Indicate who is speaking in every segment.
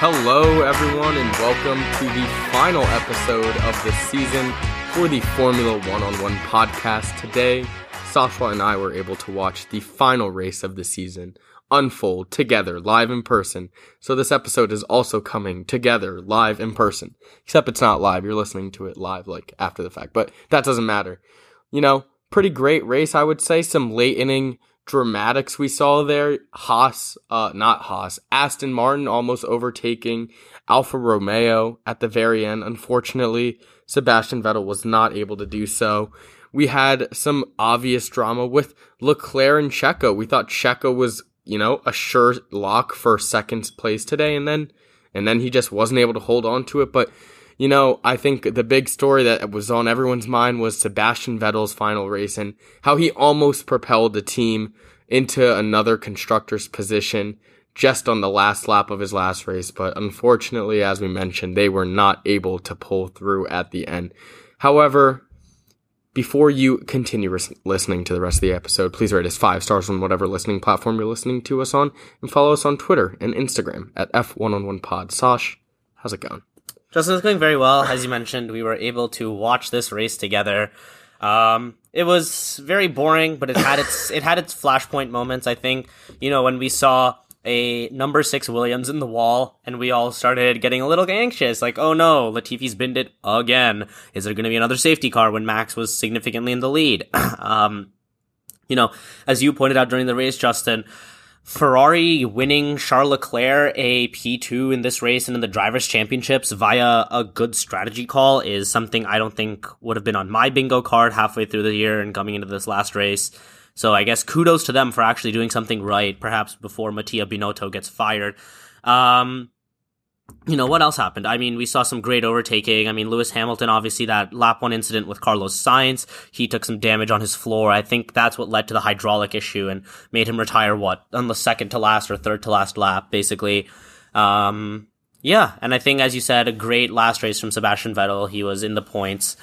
Speaker 1: Hello, everyone, and welcome to the final episode of the season for the Formula One on One podcast. Today, Sasha and I were able to watch the final race of the season unfold together live in person. So this episode is also coming together live in person. Except it's not live. You're listening to it live like after the fact, but that doesn't matter. You know, pretty great race, I would say. Some late inning dramatics we saw there. Haas, uh, not Haas, Aston Martin almost overtaking Alfa Romeo at the very end. Unfortunately, Sebastian Vettel was not able to do so. We had some obvious drama with Leclerc and Checo. We thought Checo was you know, a sure lock for second place today and then and then he just wasn't able to hold on to it. But, you know, I think the big story that was on everyone's mind was Sebastian Vettel's final race and how he almost propelled the team into another constructor's position just on the last lap of his last race. But unfortunately, as we mentioned, they were not able to pull through at the end. However, before you continue ris- listening to the rest of the episode, please rate us five stars on whatever listening platform you're listening to us on, and follow us on Twitter and Instagram at F1on1pod. Sash, how's it going?
Speaker 2: Justin, it's going very well. As you mentioned, we were able to watch this race together. Um, it was very boring, but it had its it had its flashpoint moments. I think you know when we saw a number six Williams in the wall, and we all started getting a little anxious. Like, oh no, Latifi's binned it again. Is there going to be another safety car when Max was significantly in the lead? um, you know, as you pointed out during the race, Justin, Ferrari winning Charles Leclerc a P2 in this race and in the drivers' championships via a good strategy call is something I don't think would have been on my bingo card halfway through the year and coming into this last race. So I guess kudos to them for actually doing something right, perhaps before Mattia Binotto gets fired. Um, you know, what else happened? I mean, we saw some great overtaking. I mean, Lewis Hamilton, obviously, that lap one incident with Carlos Sainz, he took some damage on his floor. I think that's what led to the hydraulic issue and made him retire, what, on the second to last or third to last lap, basically. Um, yeah, and I think, as you said, a great last race from Sebastian Vettel. He was in the points.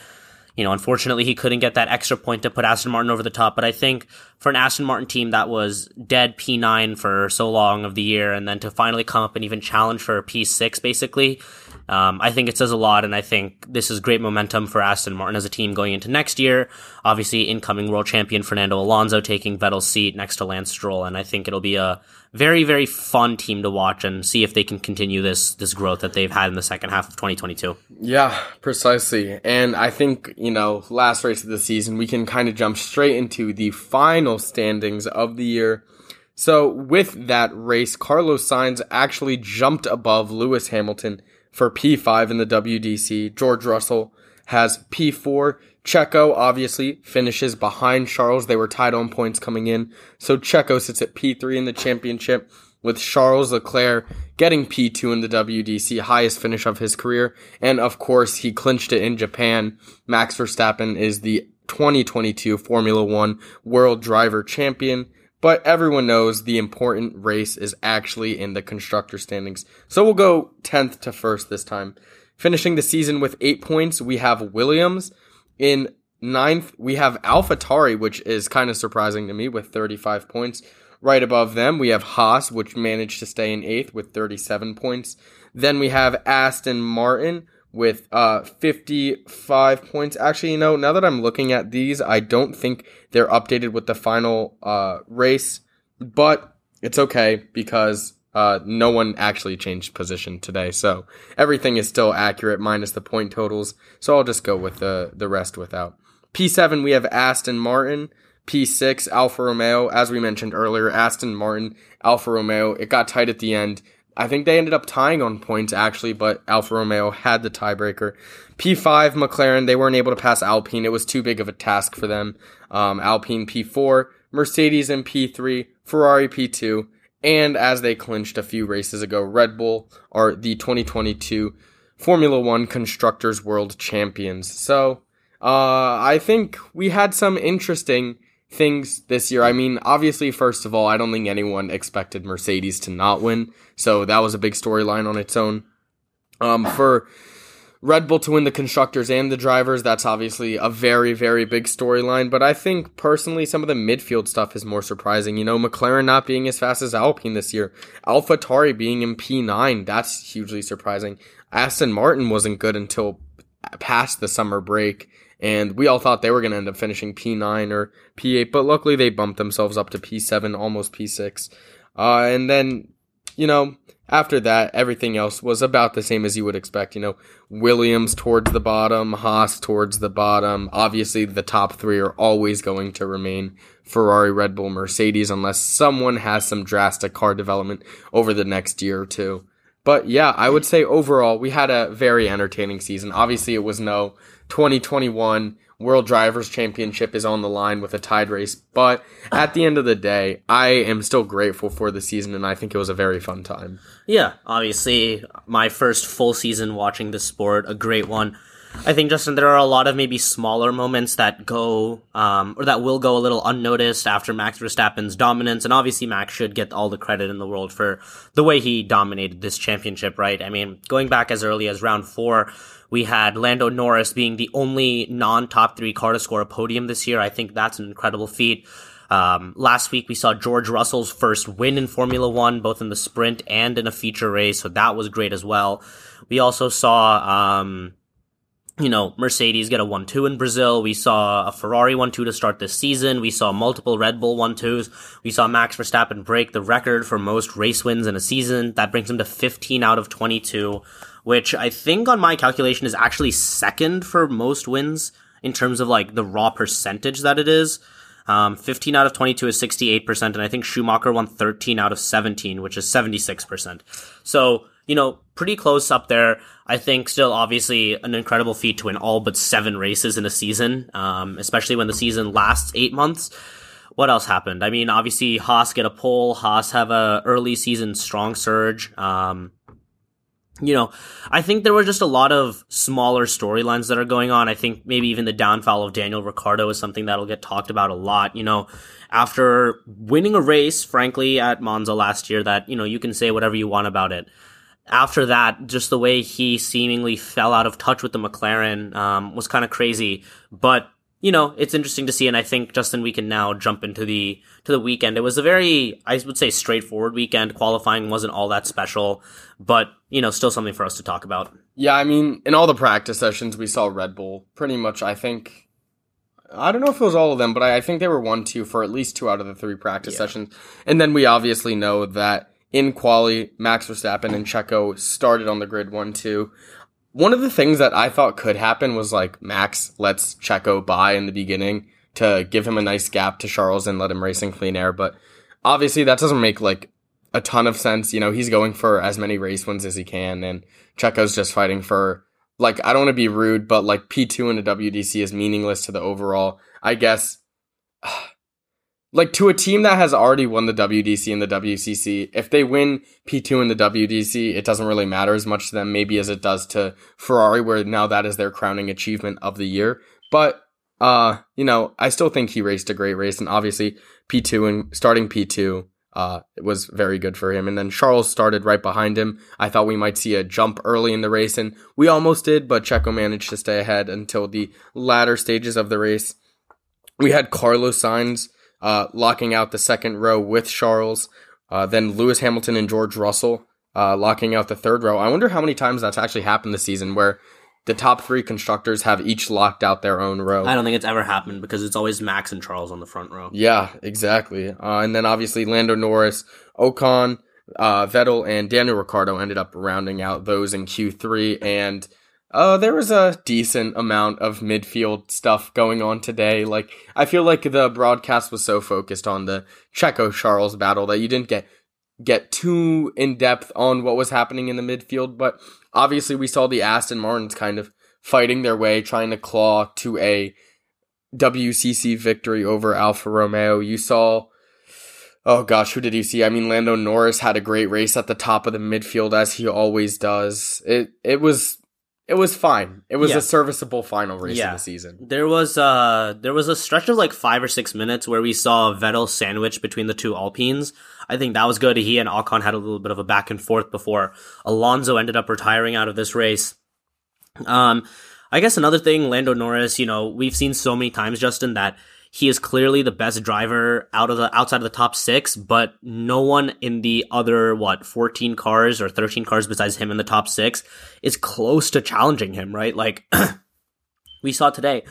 Speaker 2: You know, unfortunately, he couldn't get that extra point to put Aston Martin over the top. But I think for an Aston Martin team that was dead P9 for so long of the year, and then to finally come up and even challenge for a P6, basically, um, I think it says a lot. And I think this is great momentum for Aston Martin as a team going into next year. Obviously, incoming world champion Fernando Alonso taking Vettel's seat next to Lance Stroll, and I think it'll be a very very fun team to watch and see if they can continue this this growth that they've had in the second half of 2022.
Speaker 1: Yeah, precisely. And I think, you know, last race of the season, we can kind of jump straight into the final standings of the year. So, with that race, Carlos Sainz actually jumped above Lewis Hamilton for P5 in the WDC. George Russell has P4. Checo obviously finishes behind Charles. They were tied on points coming in. So Checo sits at P3 in the championship with Charles Leclerc getting P2 in the WDC, highest finish of his career. And of course, he clinched it in Japan. Max Verstappen is the 2022 Formula One World Driver Champion. But everyone knows the important race is actually in the constructor standings. So we'll go 10th to 1st this time. Finishing the season with eight points, we have Williams. In ninth, we have AlphaTauri, which is kind of surprising to me with 35 points. Right above them, we have Haas, which managed to stay in eighth with 37 points. Then we have Aston Martin with uh, 55 points. Actually, you know, now that I'm looking at these, I don't think they're updated with the final uh, race, but it's okay because uh, no one actually changed position today, so everything is still accurate minus the point totals. So I'll just go with the the rest without. P7 we have Aston Martin. P6 Alfa Romeo, as we mentioned earlier, Aston Martin, Alfa Romeo. It got tight at the end. I think they ended up tying on points actually, but Alfa Romeo had the tiebreaker. P5 McLaren, they weren't able to pass Alpine. It was too big of a task for them. Um, Alpine P4, Mercedes in P3, Ferrari P2, and as they clinched a few races ago, Red Bull are the 2022 Formula One Constructors World Champions. So, uh, I think we had some interesting things this year. I mean, obviously, first of all, I don't think anyone expected Mercedes to not win. So that was a big storyline on its own. Um, for Red Bull to win the constructors and the drivers, that's obviously a very, very big storyline. But I think personally, some of the midfield stuff is more surprising. You know, McLaren not being as fast as Alpine this year, AlphaTauri being in P9, that's hugely surprising. Aston Martin wasn't good until past the summer break, and we all thought they were going to end up finishing P9 or P8, but luckily they bumped themselves up to P7, almost P6. Uh, and then, you know, after that, everything else was about the same as you would expect. You know, Williams towards the bottom, Haas towards the bottom. Obviously, the top three are always going to remain Ferrari, Red Bull, Mercedes, unless someone has some drastic car development over the next year or two. But yeah, I would say overall, we had a very entertaining season. Obviously, it was no 2021 World Drivers Championship is on the line with a tied race. But at the end of the day, I am still grateful for the season and I think it was a very fun time.
Speaker 2: Yeah, obviously, my first full season watching the sport, a great one. I think, Justin, there are a lot of maybe smaller moments that go, um, or that will go a little unnoticed after Max Verstappen's dominance. And obviously, Max should get all the credit in the world for the way he dominated this championship, right? I mean, going back as early as round four, we had Lando Norris being the only non top three car to score a podium this year. I think that's an incredible feat. Um, last week we saw George Russell's first win in Formula One, both in the sprint and in a feature race, so that was great as well. We also saw, um, you know, Mercedes get a 1-2 in Brazil. We saw a Ferrari 1-2 to start this season. We saw multiple Red Bull 1-2s. We saw Max Verstappen break the record for most race wins in a season. That brings him to 15 out of 22 which I think on my calculation is actually second for most wins in terms of like the raw percentage that it is. Um, 15 out of 22 is 68%, and I think Schumacher won 13 out of 17, which is 76%. So, you know, pretty close up there. I think still obviously an incredible feat to win all but seven races in a season, um, especially when the season lasts eight months. What else happened? I mean, obviously Haas get a pole. Haas have a early season strong surge. Um, you know, I think there were just a lot of smaller storylines that are going on. I think maybe even the downfall of Daniel Ricciardo is something that'll get talked about a lot. You know, after winning a race, frankly, at Monza last year, that, you know, you can say whatever you want about it. After that, just the way he seemingly fell out of touch with the McLaren um, was kind of crazy. But you know, it's interesting to see, and I think Justin, we can now jump into the to the weekend. It was a very, I would say, straightforward weekend. Qualifying wasn't all that special, but you know, still something for us to talk about.
Speaker 1: Yeah, I mean, in all the practice sessions, we saw Red Bull pretty much. I think I don't know if it was all of them, but I, I think they were one two for at least two out of the three practice yeah. sessions. And then we obviously know that in quali, Max Verstappen and Checo started on the grid one two. One of the things that I thought could happen was like Max lets Checo by in the beginning to give him a nice gap to Charles and let him race in clean air. But obviously that doesn't make like a ton of sense. You know, he's going for as many race wins as he can and Checo's just fighting for like, I don't want to be rude, but like P2 in the WDC is meaningless to the overall. I guess like to a team that has already won the WDC and the WCC, if they win P2 in the WDC, it doesn't really matter as much to them, maybe as it does to Ferrari, where now that is their crowning achievement of the year. But, uh, you know, I still think he raced a great race, and obviously P2 and starting P2, uh, it was very good for him. And then Charles started right behind him. I thought we might see a jump early in the race, and we almost did, but Checo managed to stay ahead until the latter stages of the race. We had Carlos Sainz uh, locking out the second row with Charles. Uh, then Lewis Hamilton and George Russell uh, locking out the third row. I wonder how many times that's actually happened this season where the top three constructors have each locked out their own row.
Speaker 2: I don't think it's ever happened because it's always Max and Charles on the front row.
Speaker 1: Yeah, exactly. Uh, and then obviously Lando Norris, Ocon, uh, Vettel, and Daniel Ricciardo ended up rounding out those in Q3. And uh, there was a decent amount of midfield stuff going on today. Like, I feel like the broadcast was so focused on the Checo Charles battle that you didn't get get too in depth on what was happening in the midfield. But obviously, we saw the Aston Martins kind of fighting their way, trying to claw to a WCC victory over Alfa Romeo. You saw. Oh gosh, who did you see? I mean, Lando Norris had a great race at the top of the midfield as he always does. It it was it was fine. It was yeah. a serviceable final race yeah. of the season.
Speaker 2: There was uh there was a stretch of like five or six minutes where we saw Vettel sandwich between the two Alpines. I think that was good. He and Ocon had a little bit of a back and forth before Alonso ended up retiring out of this race. Um, I guess another thing, Lando Norris, you know, we've seen so many times, Justin, that he is clearly the best driver out of the outside of the top six, but no one in the other what 14 cars or 13 cars besides him in the top six is close to challenging him, right? Like we saw today,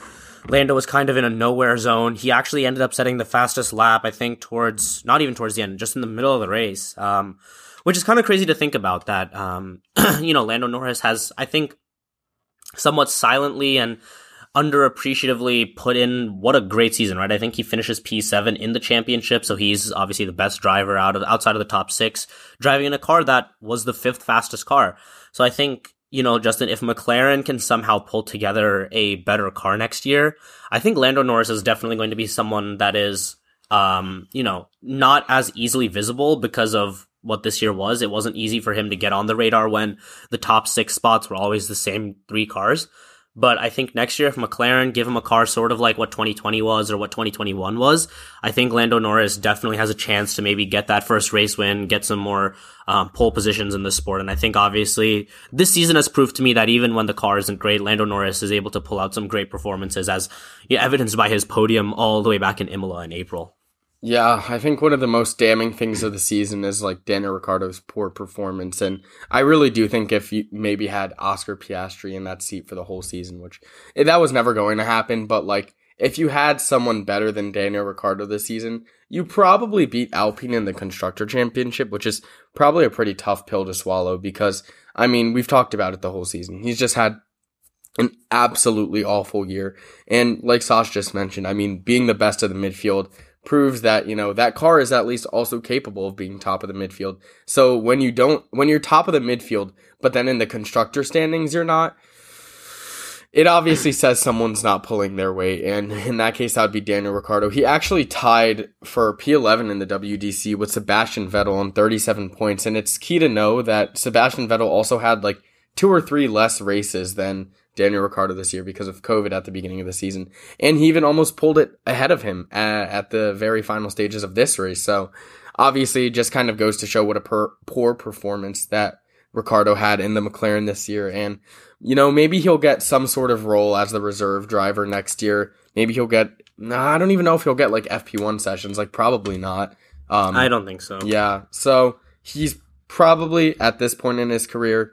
Speaker 2: Lando was kind of in a nowhere zone. He actually ended up setting the fastest lap, I think, towards not even towards the end, just in the middle of the race. Um, which is kind of crazy to think about that. Um, you know, Lando Norris has, I think, somewhat silently and underappreciatively put in what a great season, right? I think he finishes P7 in the championship, so he's obviously the best driver out of outside of the top 6, driving in a car that was the fifth fastest car. So I think, you know, Justin, if McLaren can somehow pull together a better car next year, I think Lando Norris is definitely going to be someone that is um, you know, not as easily visible because of what this year was. It wasn't easy for him to get on the radar when the top 6 spots were always the same 3 cars. But I think next year, if McLaren give him a car sort of like what 2020 was or what 2021 was, I think Lando Norris definitely has a chance to maybe get that first race win, get some more um, pole positions in the sport. And I think obviously this season has proved to me that even when the car isn't great, Lando Norris is able to pull out some great performances as yeah, evidenced by his podium all the way back in Imola in April.
Speaker 1: Yeah, I think one of the most damning things of the season is like Daniel Ricciardo's poor performance, and I really do think if you maybe had Oscar Piastri in that seat for the whole season, which eh, that was never going to happen, but like if you had someone better than Daniel Ricciardo this season, you probably beat Alpine in the constructor championship, which is probably a pretty tough pill to swallow because I mean we've talked about it the whole season. He's just had an absolutely awful year, and like Sash just mentioned, I mean being the best of the midfield proves that, you know, that car is at least also capable of being top of the midfield. So when you don't, when you're top of the midfield, but then in the constructor standings, you're not, it obviously says someone's not pulling their weight. And in that case, that would be Daniel Ricciardo. He actually tied for P11 in the WDC with Sebastian Vettel on 37 points. And it's key to know that Sebastian Vettel also had like two or three less races than Daniel Ricciardo this year because of COVID at the beginning of the season. And he even almost pulled it ahead of him at, at the very final stages of this race. So obviously, it just kind of goes to show what a per, poor performance that Ricciardo had in the McLaren this year. And, you know, maybe he'll get some sort of role as the reserve driver next year. Maybe he'll get, nah, I don't even know if he'll get like FP1 sessions. Like, probably not.
Speaker 2: Um, I don't think so.
Speaker 1: Yeah. So he's probably at this point in his career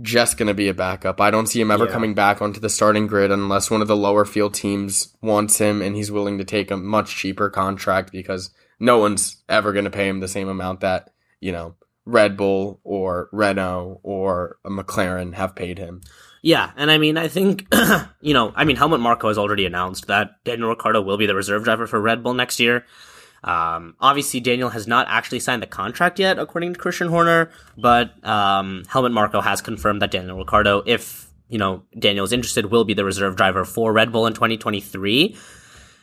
Speaker 1: just going to be a backup. I don't see him ever yeah. coming back onto the starting grid unless one of the lower field teams wants him and he's willing to take a much cheaper contract because no one's ever going to pay him the same amount that, you know, Red Bull or Renault or a McLaren have paid him.
Speaker 2: Yeah, and I mean, I think, you know, I mean, Helmut Marko has already announced that Daniel Ricciardo will be the reserve driver for Red Bull next year. Um, obviously, Daniel has not actually signed the contract yet, according to Christian Horner, but um, Helmut Marko has confirmed that Daniel Ricciardo, if you know Daniel is interested, will be the reserve driver for Red Bull in 2023.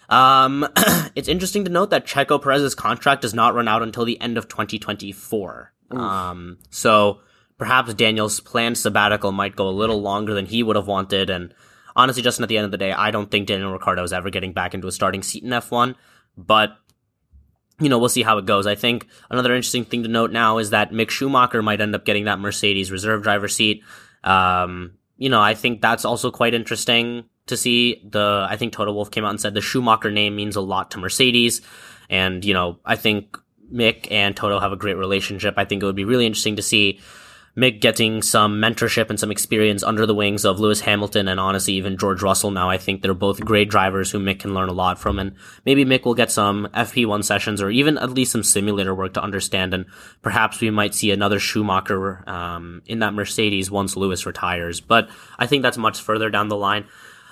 Speaker 2: Um, it's interesting to note that Checo Perez's contract does not run out until the end of 2024. Um, so perhaps Daniel's planned sabbatical might go a little longer than he would have wanted. And honestly, just at the end of the day, I don't think Daniel Ricciardo is ever getting back into a starting seat in F1. But you know, we'll see how it goes. I think another interesting thing to note now is that Mick Schumacher might end up getting that Mercedes reserve driver seat. Um, you know, I think that's also quite interesting to see. The I think Toto Wolff came out and said the Schumacher name means a lot to Mercedes, and you know, I think Mick and Toto have a great relationship. I think it would be really interesting to see Mick getting some mentorship and some experience under the wings of Lewis Hamilton and honestly even George Russell now. I think they're both great drivers who Mick can learn a lot from and maybe Mick will get some FP1 sessions or even at least some simulator work to understand and perhaps we might see another Schumacher um, in that Mercedes once Lewis retires. But I think that's much further down the line.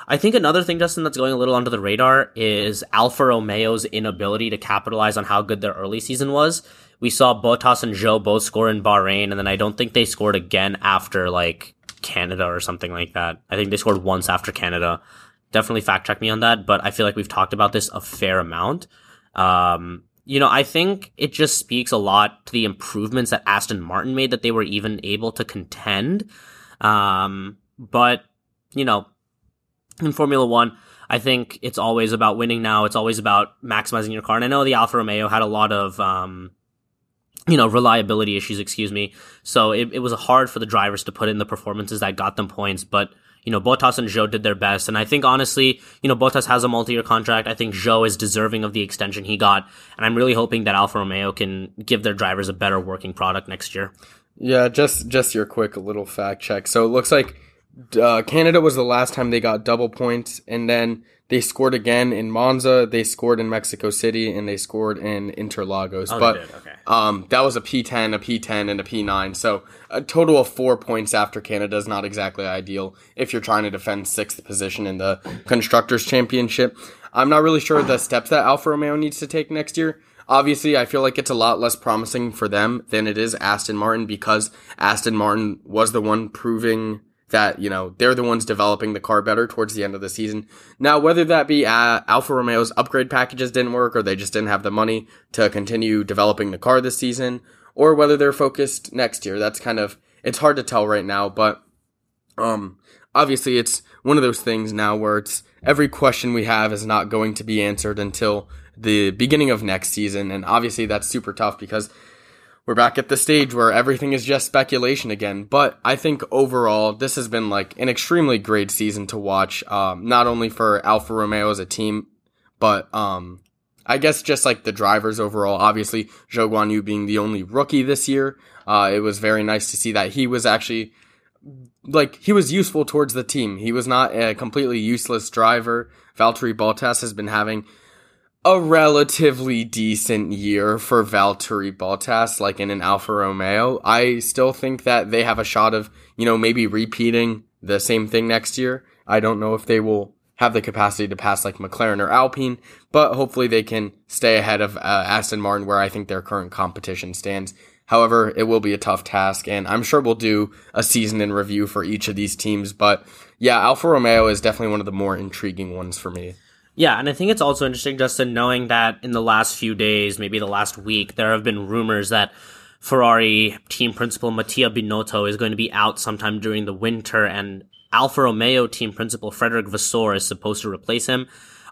Speaker 2: I think another thing, Justin, that's going a little under the radar is Alfa Romeo's inability to capitalize on how good their early season was we saw Bottas and Zhou both score in Bahrain, and then I don't think they scored again after like Canada or something like that. I think they scored once after Canada. Definitely fact check me on that, but I feel like we've talked about this a fair amount. Um, you know, I think it just speaks a lot to the improvements that Aston Martin made that they were even able to contend. Um, but, you know, in Formula One, I think it's always about winning now. It's always about maximizing your car. And I know the Alfa Romeo had a lot of, um, you know, reliability issues, excuse me. So it, it was hard for the drivers to put in the performances that got them points. But, you know, Bottas and Zhou did their best. And I think honestly, you know, Bottas has a multi-year contract. I think Zhou is deserving of the extension he got. And I'm really hoping that Alfa Romeo can give their drivers a better working product next year.
Speaker 1: Yeah, just just your quick little fact check. So it looks like uh, Canada was the last time they got double points, and then they scored again in Monza, they scored in Mexico City, and they scored in Interlagos.
Speaker 2: Oh,
Speaker 1: but
Speaker 2: okay.
Speaker 1: um, that was a P10, a P10, and a P9. So a total of four points after Canada is not exactly ideal if you're trying to defend sixth position in the Constructors' Championship. I'm not really sure the steps that Alfa Romeo needs to take next year. Obviously, I feel like it's a lot less promising for them than it is Aston Martin because Aston Martin was the one proving that, you know, they're the ones developing the car better towards the end of the season. Now, whether that be uh, Alfa Romeo's upgrade packages didn't work or they just didn't have the money to continue developing the car this season or whether they're focused next year, that's kind of, it's hard to tell right now, but, um, obviously it's one of those things now where it's every question we have is not going to be answered until the beginning of next season. And obviously that's super tough because we're back at the stage where everything is just speculation again. But I think overall, this has been like an extremely great season to watch. Um, not only for Alfa Romeo as a team, but um, I guess just like the drivers overall. Obviously, Zhou Guan Yu being the only rookie this year, uh, it was very nice to see that he was actually like he was useful towards the team. He was not a completely useless driver. Valtteri Bottas has been having a relatively decent year for Valtteri Bottas, like in an Alfa Romeo. I still think that they have a shot of, you know, maybe repeating the same thing next year. I don't know if they will have the capacity to pass like McLaren or Alpine, but hopefully they can stay ahead of uh, Aston Martin, where I think their current competition stands. However, it will be a tough task, and I'm sure we'll do a season in review for each of these teams. But yeah, Alfa Romeo is definitely one of the more intriguing ones for me.
Speaker 2: Yeah, and I think it's also interesting, Justin, knowing that in the last few days, maybe the last week, there have been rumors that Ferrari team principal Mattia Binotto is going to be out sometime during the winter, and Alfa Romeo team principal Frederic Vasseur is supposed to replace him.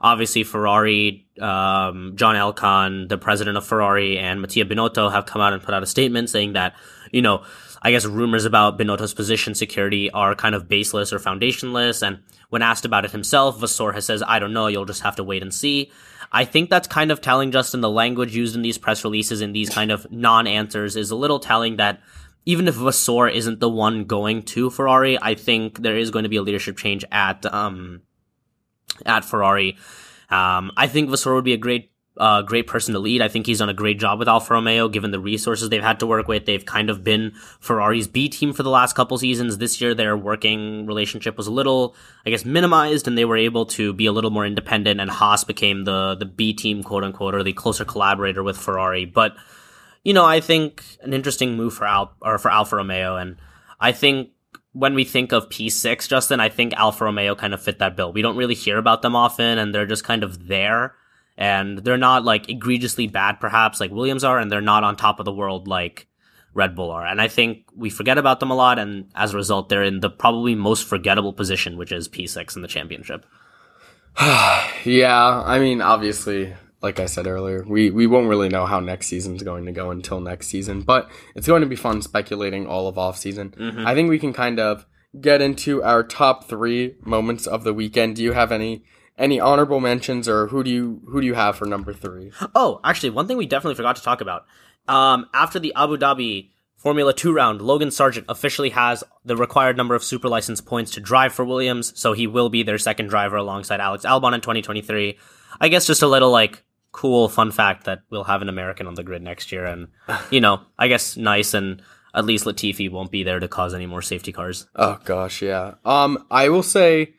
Speaker 2: Obviously, Ferrari, um, John Elkann, the president of Ferrari, and Mattia Binotto have come out and put out a statement saying that, you know, I guess rumors about Binotto's position security are kind of baseless or foundationless. And when asked about it himself, Vasseur has says, I don't know, you'll just have to wait and see. I think that's kind of telling Justin the language used in these press releases and these kind of non-answers is a little telling that even if Vasseur isn't the one going to Ferrari, I think there is going to be a leadership change at, um, at Ferrari. Um, I think Vasseur would be a great uh, great person to lead. I think he's done a great job with Alfa Romeo, given the resources they've had to work with. They've kind of been Ferrari's B team for the last couple seasons. This year, their working relationship was a little, I guess, minimized, and they were able to be a little more independent. And Haas became the the B team, quote unquote, or the closer collaborator with Ferrari. But you know, I think an interesting move for Al or for Alfa Romeo, and I think when we think of P6, Justin, I think Alfa Romeo kind of fit that bill. We don't really hear about them often, and they're just kind of there. And they're not like egregiously bad, perhaps, like Williams are, and they're not on top of the world like Red Bull are. And I think we forget about them a lot, and as a result, they're in the probably most forgettable position, which is P6 in the championship.
Speaker 1: yeah, I mean, obviously, like I said earlier, we, we won't really know how next season's going to go until next season, but it's going to be fun speculating all of off season.
Speaker 2: Mm-hmm.
Speaker 1: I think we can kind of get into our top three moments of the weekend. Do you have any any honorable mentions or who do you who do you have for number three?
Speaker 2: Oh, actually, one thing we definitely forgot to talk about. Um, after the Abu Dhabi Formula 2 round, Logan Sargent officially has the required number of super license points to drive for Williams, so he will be their second driver alongside Alex Albon in 2023. I guess just a little like cool fun fact that we'll have an American on the grid next year, and you know, I guess nice and at least Latifi won't be there to cause any more safety cars.
Speaker 1: Oh gosh, yeah. Um, I will say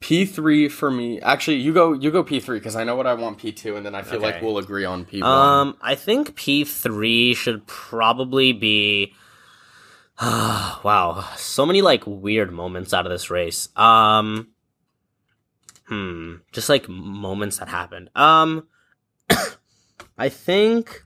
Speaker 1: P three for me. Actually, you go you go P three because I know what I want P two, and then I feel
Speaker 2: Okay.
Speaker 1: like we'll agree on P one.
Speaker 2: Um, I think P three should probably be. wow, so many like weird moments out of this race. Um, hmm, just like moments that happened. Um, I think.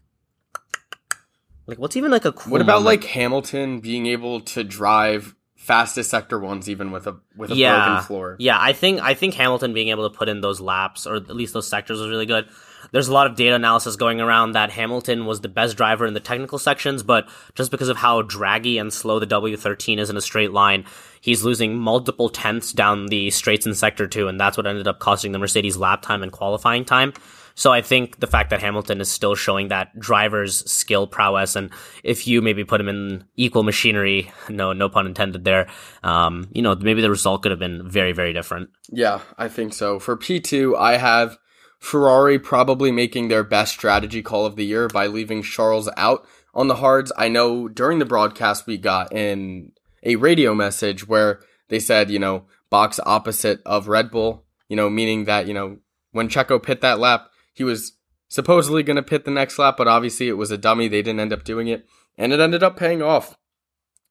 Speaker 2: Like, what's even like a cool?
Speaker 1: what about
Speaker 2: moment?
Speaker 1: like Hamilton being able to drive fastest sector ones, even with a with a
Speaker 2: yeah,
Speaker 1: broken floor.
Speaker 2: Yeah, I think I think Hamilton being able to put in those laps or at least those sectors was really good. There's a lot of data analysis going around that Hamilton was the best driver in the technical sections, but just because of how draggy and slow the W13 is in a straight line, he's losing multiple tenths down the straights in sector two, and that's what ended up costing the Mercedes lap time and qualifying time. So I think the fact that Hamilton is still showing that driver's skill prowess, and if you maybe put him in equal machinery, no, no pun intended there, um, you know, maybe the result could have been very, very different.
Speaker 1: Yeah, I think so. For P2, I have Ferrari probably making their best strategy call of the year by leaving Charles out on the hards. I know during the broadcast we got in a radio message where they said, you know, box opposite of Red Bull, you know, meaning that, you know, when Checo pit that lap, he was supposedly going to pit the next lap, but obviously it was a dummy. They didn't end up doing it, and it ended up paying off.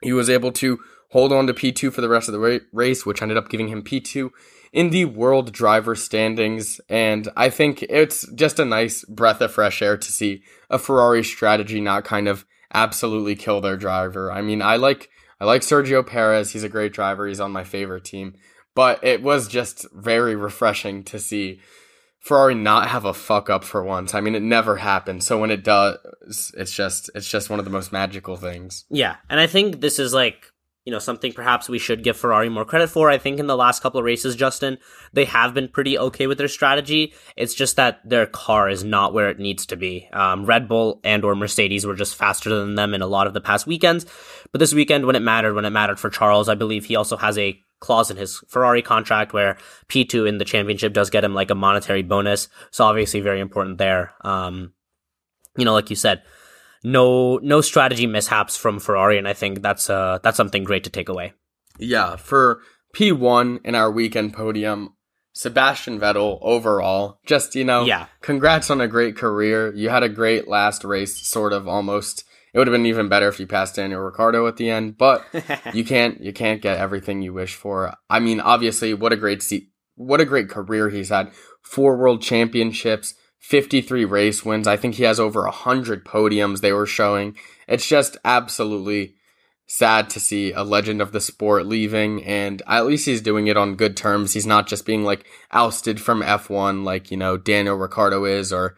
Speaker 1: He was able to hold on to P2 for the rest of the race, which ended up giving him P2 in the world driver standings. And I think it's just a nice breath of fresh air to see a Ferrari strategy not kind of absolutely kill their driver. I mean, I like, I like Sergio Perez. He's a great driver. He's on my favorite team, but it was just very refreshing to see Ferrari not have a fuck up for once. I mean, it never happens. So when it does, it's just it's just one of the most magical things.
Speaker 2: Yeah, and I think this is like you know something perhaps we should give Ferrari more credit for. I think in the last couple of races, Justin, they have been pretty okay with their strategy. It's just that their car is not where it needs to be. Um, Red Bull and or Mercedes were just faster than them in a lot of the past weekends, but this weekend when it mattered, when it mattered for Charles, I believe he also has a clause in his Ferrari contract where P2 in the championship does get him like a monetary bonus. So obviously very important there. Um, you know, like you said, no, no strategy mishaps from Ferrari. And I think that's, uh, that's something great to take away.
Speaker 1: Yeah. For P1 in our weekend podium, Sebastian Vettel overall, just, you know,
Speaker 2: yeah.
Speaker 1: congrats on a great career. You had a great last race, sort of almost it would have been even better if you passed Daniel Ricciardo at the end, but you can't you can't get everything you wish for. I mean, obviously, what a great se- what a great career he's had. Four world championships, 53 race wins. I think he has over 100 podiums they were showing. It's just absolutely sad to see a legend of the sport leaving and at least he's doing it on good terms. He's not just being like ousted from F1 like, you know, Daniel Ricciardo is or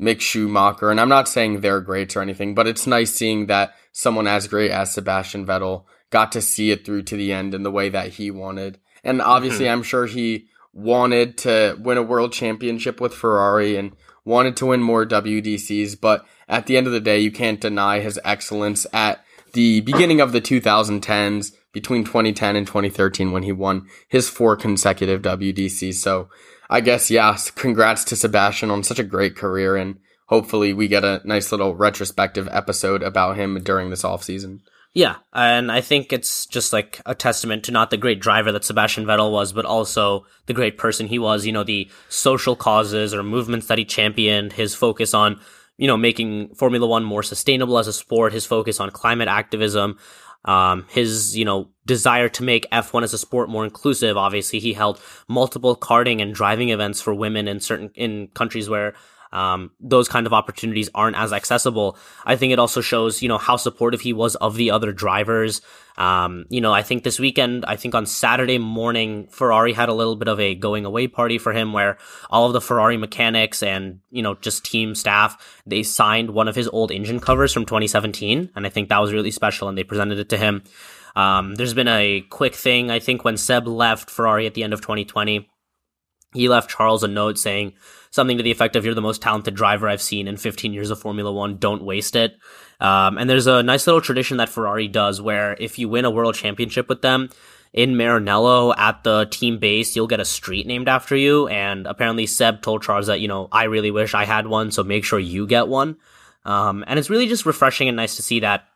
Speaker 1: Mick Schumacher, and I'm not saying they're greats or anything, but it's nice seeing that someone as great as Sebastian Vettel got to see it through to the end in the way that he wanted. And obviously, mm-hmm. I'm sure he wanted to win a world championship with Ferrari and wanted to win more WDCs, but at the end of the day, you can't deny his excellence at the beginning of the 2010s between 2010 and 2013 when he won his four consecutive WDCs. So I guess, yeah, congrats to Sebastian on such a great career. And hopefully we get a nice little retrospective episode about him during this off season.
Speaker 2: Yeah, and I think it's just like a testament to not the great driver that Sebastian Vettel was, but also the great person he was. You know, the social causes or movements that he championed, his focus on, you know, making Formula One more sustainable as a sport, his focus on climate activism, um, his, you know, desire to make F1 as a sport more inclusive. Obviously, he held multiple karting and driving events for women in certain, in countries where um, those kind of opportunities aren't as accessible. I think it also shows, you know, how supportive he was of the other drivers. Um, you know, I think this weekend, I think on Saturday morning, Ferrari had a little bit of a going away party for him where all of the Ferrari mechanics and, you know, just team staff, they signed one of his old engine covers from 2017. And I think that was really special and they presented it to him. Um, there's been a quick thing, I think when Seb left Ferrari at the end of 2020, he left Charles a note saying, something to the effect of "You're the most talented driver I've seen in 15 years of Formula One. Don't waste it." Um, and there's a nice little tradition that Ferrari does where if you win a world championship with them in Maranello at the team base, you'll get a street named after you. And apparently, Seb told Charles that you know I really wish I had one, so make sure you get one. Um, and it's really just refreshing and nice to see that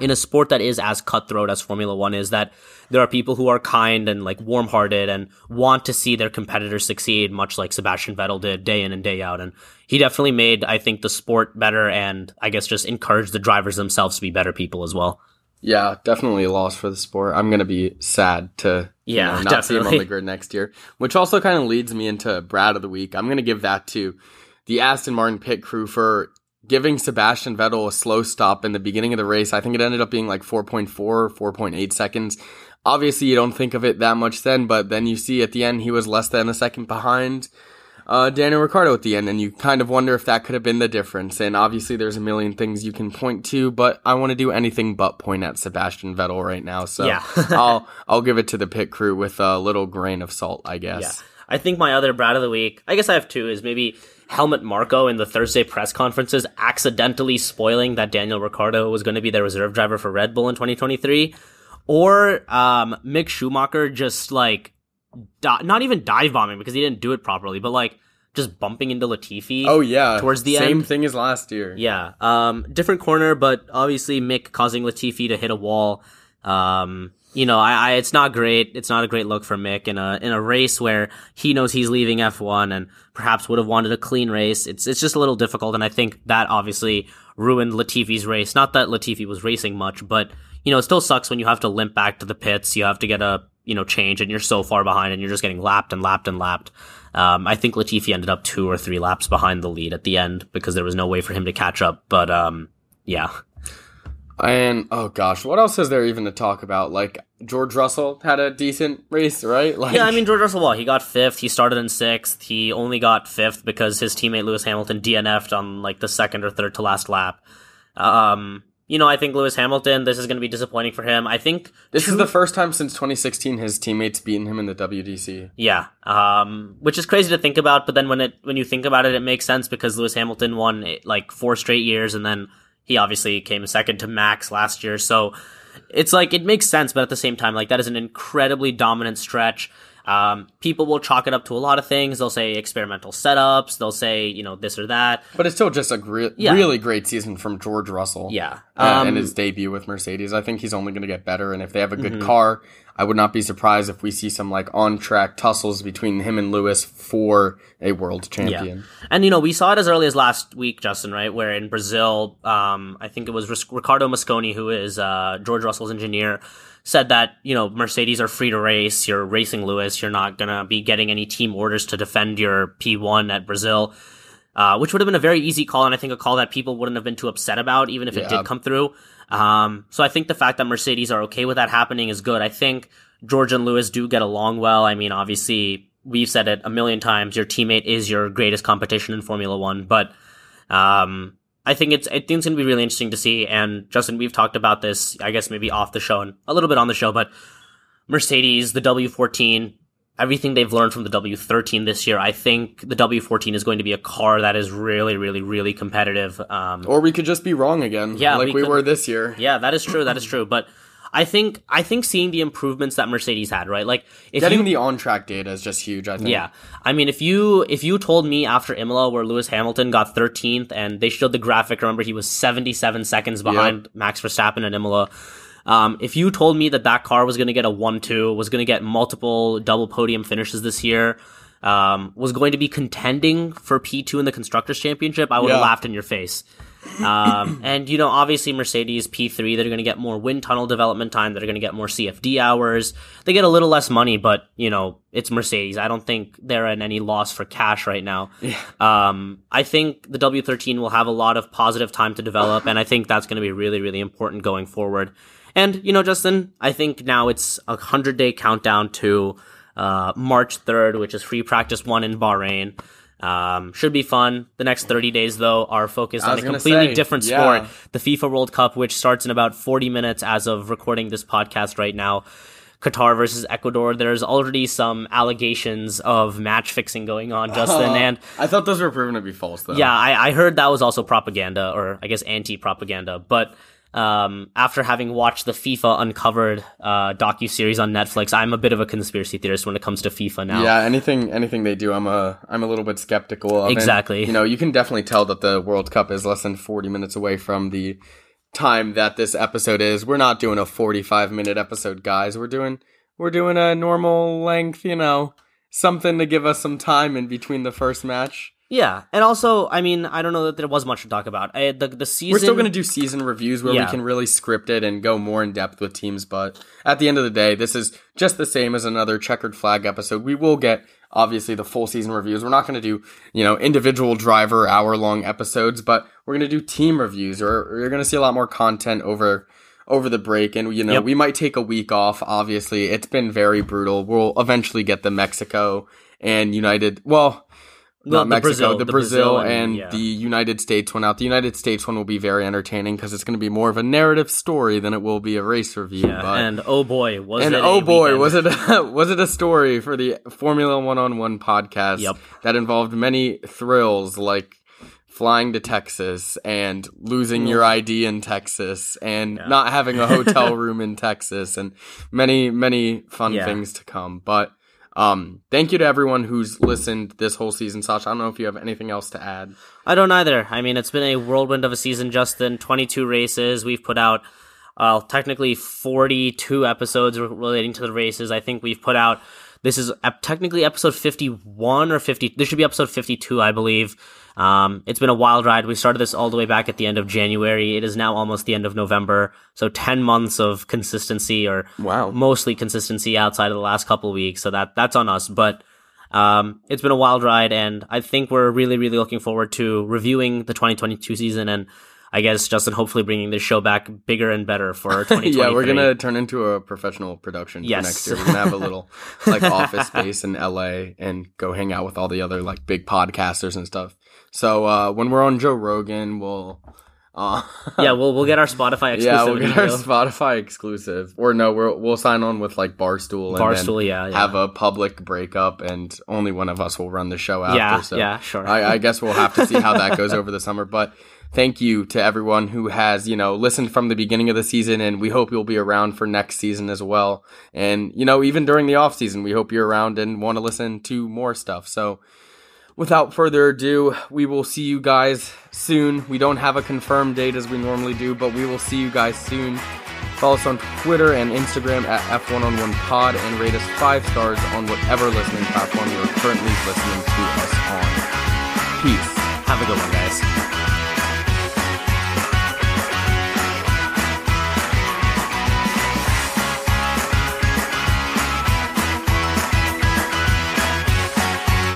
Speaker 2: in a sport that is as cutthroat as Formula One is that there are people who are kind and like warm hearted and want to see their competitors succeed, much like Sebastian Vettel did day in and day out. And he definitely made, I think, the sport better and I guess just encouraged the drivers themselves to be better people as well.
Speaker 1: Yeah, definitely a loss for the sport. I'm gonna be sad to
Speaker 2: yeah,
Speaker 1: you know, not definitely. see him on the grid next year. Which also kind of leads me into Brad of the week. I'm gonna give that to the Aston Martin pit crew for giving Sebastian Vettel a slow stop in the beginning of the race. I think it ended up being like 4.4, 4.8 seconds. Obviously, you don't think of it that much then, but then you see at the end he was less than a second behind uh, Daniel Ricciardo at the end, and you kind of wonder if that could have been the difference. And obviously, there's a million things you can point to, but I want to do anything but point at Sebastian Vettel right now. So
Speaker 2: Yeah.
Speaker 1: I'll I'll give it to the pit crew with a little grain of salt, I guess.
Speaker 2: Yeah. I think my other Brad of the week, I guess I have two, is maybe Helmut Marko in the Thursday press conferences accidentally spoiling that Daniel Ricciardo was going to be the reserve driver for Red Bull in 2023. Or um, Mick Schumacher just like, di- not even dive bombing because he didn't do it properly, but like just bumping into Latifi.
Speaker 1: Oh yeah,
Speaker 2: Towards the
Speaker 1: same
Speaker 2: end.
Speaker 1: thing as last year.
Speaker 2: Yeah. Um, different corner, but obviously Mick causing Latifi to hit a wall. Um, you know, I, I, it's not great. It's not a great look for Mick in a, in a race where he knows he's leaving F1 and perhaps would have wanted a clean race. It's, it's just a little difficult. And I think that obviously ruined Latifi's race. Not that Latifi was racing much, but, you know, it still sucks when you have to limp back to the pits. You have to get a, you know, change and you're so far behind and you're just getting lapped and lapped and lapped. Um, I think Latifi ended up two or three laps behind the lead at the end because there was no way for him to catch up. But, um, yeah.
Speaker 1: And oh gosh, what else is there even to talk about? Like George Russell had a decent race, right? Like
Speaker 2: Yeah, I mean George Russell. Well, he got fifth. He started in sixth. He only got fifth because his teammate Lewis Hamilton DNF'd on like the second or third to last lap. Um, you know, I think Lewis Hamilton. This is going to be disappointing for him. I think
Speaker 1: this is the first time since 2016 his teammates beaten him in the WDC.
Speaker 2: Yeah, um, which is crazy to think about. But then when it when you think about it, it makes sense because Lewis Hamilton won like four straight years, and then he obviously came second to Max last year. So it's like it makes sense, but at the same time, like that is an incredibly dominant stretch. Um, people will chalk it up to a lot of things. They'll say experimental setups. They'll say you know this or that.
Speaker 1: But it's still just a
Speaker 2: Yeah.
Speaker 1: really great season from George Russell.
Speaker 2: Yeah, um,
Speaker 1: and his debut with Mercedes. I think he's only going to get better. And if they have a good
Speaker 2: Mm-hmm.
Speaker 1: car, I would not be surprised if we see some like on track tussles between him and Lewis for a world champion.
Speaker 2: And you know, we saw it as early as last week, Justin, right? Where in Brazil, um, I think it was Riccardo Musconi, who is uh, George Russell's engineer, said that you know Mercedes are free to race. You're racing Lewis. You're not gonna be getting any team orders to defend your P1 at Brazil. Uh, which would have been a very easy call, and I think a call that people wouldn't have been too upset about, even if it did come through. Um, so I think the fact that Mercedes are okay with that happening is good. I think George and Lewis do get along well. I mean, obviously, we've said it a million times. Your teammate is your greatest competition in Formula One, but um, I think it's I think it's gonna be really interesting to see. And Justin, we've talked about this, I guess maybe off the show and a little bit on the show, but Mercedes, the W14, everything they've learned from the W13 this year, I think the W14 is going to be a car that is really, really, really competitive. Um,
Speaker 1: Or we could just be wrong again.
Speaker 2: Yeah,
Speaker 1: like
Speaker 2: we
Speaker 1: we,
Speaker 2: could-
Speaker 1: were this year.
Speaker 2: yeah, that is true. That is true. But I think I think seeing the improvements that Mercedes had, right? Like if
Speaker 1: Getting
Speaker 2: you
Speaker 1: the on track data is just huge. I think.
Speaker 2: yeah, I mean, if you if you told me after Imola where Lewis Hamilton got 13th and they showed the graphic, remember he was 77 seconds behind Max Verstappen at Imola. Um, if you told me that that car was going to get a one-two, was going to get multiple double podium finishes this year, um, was going to be contending for P2 in the constructors championship, I would have
Speaker 1: Yeah.
Speaker 2: laughed in your face. Um, and you know, obviously Mercedes P3, they're going to get more wind tunnel development time. They're going to get more CFD hours. They get a little less money, but you know, it's Mercedes. I don't think they're at any loss for cash right now. Um, I think the W13 will have a lot of positive time to develop, and I think that's going to be really, really important going forward. And you know, Justin, I think now it's a hundred day countdown to uh, March 3rd, which is free practice one in Bahrain. Um, should be fun. The next 30 days, though, are focused on a completely
Speaker 1: say,
Speaker 2: different
Speaker 1: yeah.
Speaker 2: sport. The FIFA World Cup, which starts in about 40 minutes as of recording this podcast right now. Qatar versus Ecuador. There's already some allegations of match fixing going on, Justin. and
Speaker 1: I thought those were proven to be false though.
Speaker 2: yeah, I, I heard that was also propaganda, or I guess anti-propaganda. But um, after having watched the FIFA Uncovered uh, docu series on Netflix, I'm a bit of a conspiracy theorist when it comes to FIFA now.
Speaker 1: Yeah, anything anything they do, I'm a I'm a little bit skeptical of. And,
Speaker 2: Exactly.
Speaker 1: you know, you can definitely tell that the World Cup is less than 40 minutes away from the time that this episode is. We're not doing a 45 minute episode, guys. We're doing we're doing a normal length, you know, something to give us some time in between the first match.
Speaker 2: Yeah, and also, I mean, I don't know that there was much to talk about. I, the the season
Speaker 1: We're still going to do season reviews where
Speaker 2: Yeah.
Speaker 1: we can really script it and go more in depth with teams. But at the end of the day, this is just the same as another checkered flag episode. We will get obviously the full season reviews. We're not going to do you know individual driver hour long episodes, but we're going to do team reviews. Or you're going to see a lot more content over over the break. And you know
Speaker 2: Yep.
Speaker 1: we might take a week off. Obviously, it's been very brutal. We'll eventually get the Mexico and United. Well. Not
Speaker 2: the
Speaker 1: Mexico,
Speaker 2: Brazil-
Speaker 1: the,
Speaker 2: the
Speaker 1: Brazil,
Speaker 2: Brazil
Speaker 1: and,
Speaker 2: yeah.
Speaker 1: the United States one out. The United States one will be very entertaining because it's going to be more of a narrative story than it will be a race review.
Speaker 2: Yeah,
Speaker 1: but,
Speaker 2: and oh boy, was
Speaker 1: and
Speaker 2: it!
Speaker 1: oh
Speaker 2: a
Speaker 1: boy,
Speaker 2: weekend.
Speaker 1: was it a, was it a story for the Formula One on One podcast
Speaker 2: Yep.
Speaker 1: that involved many thrills like flying to Texas and losing your ID in Texas and not having a hotel room in Texas and many many fun
Speaker 2: Yeah.
Speaker 1: things to come. But um, thank you to everyone who's listened this whole season. Sasha, I don't know if you have anything else to add.
Speaker 2: I don't either. I mean, it's been a whirlwind of a season, Justin. 22 races. We've put out, uh, technically 42 episodes relating to the races. I think we've put out, this is technically episode 51 or 50. This should be episode 52, I believe. Um, it's been a wild ride. We started this all the way back at the end of January. It is now almost the end of November. So 10 months of consistency or
Speaker 1: Wow.
Speaker 2: mostly consistency outside of the last couple of weeks. So that, that's on us. But, um, it's been a wild ride, and I think we're really, really looking forward to reviewing the 2022 season, and I guess Justin hopefully bringing this show back bigger and better for 2023.
Speaker 1: yeah, we're gonna turn into a professional production
Speaker 2: Yes.
Speaker 1: for next year. We're gonna have a little like office space in LA and go hang out with all the other like big podcasters and stuff. So uh, when we're on Joe Rogan, we'll uh,
Speaker 2: yeah, we'll we'll get our Spotify exclusivity.
Speaker 1: yeah we'll get our. Spotify exclusive. Or no, we'll we'll sign on with like Barstool and
Speaker 2: Barstool,
Speaker 1: then
Speaker 2: yeah, yeah.
Speaker 1: have a public breakup, and only one of us will run the show after.
Speaker 2: Yeah,
Speaker 1: so
Speaker 2: yeah, sure.
Speaker 1: I, I guess we'll have to see how that goes over the summer, but. Thank you to everyone who has, you know, listened from the beginning of the season and we hope you'll be around for next season as well. And, you know, even during the off season, we hope you're around and want to listen to more stuff. So without further ado, we will see you guys soon. We don't have a confirmed date as we normally do, but we will see you guys soon. Follow us on Twitter and Instagram at F1on1pod and rate us five stars on whatever listening platform you are currently listening to us on. Peace. Have a good one, guys.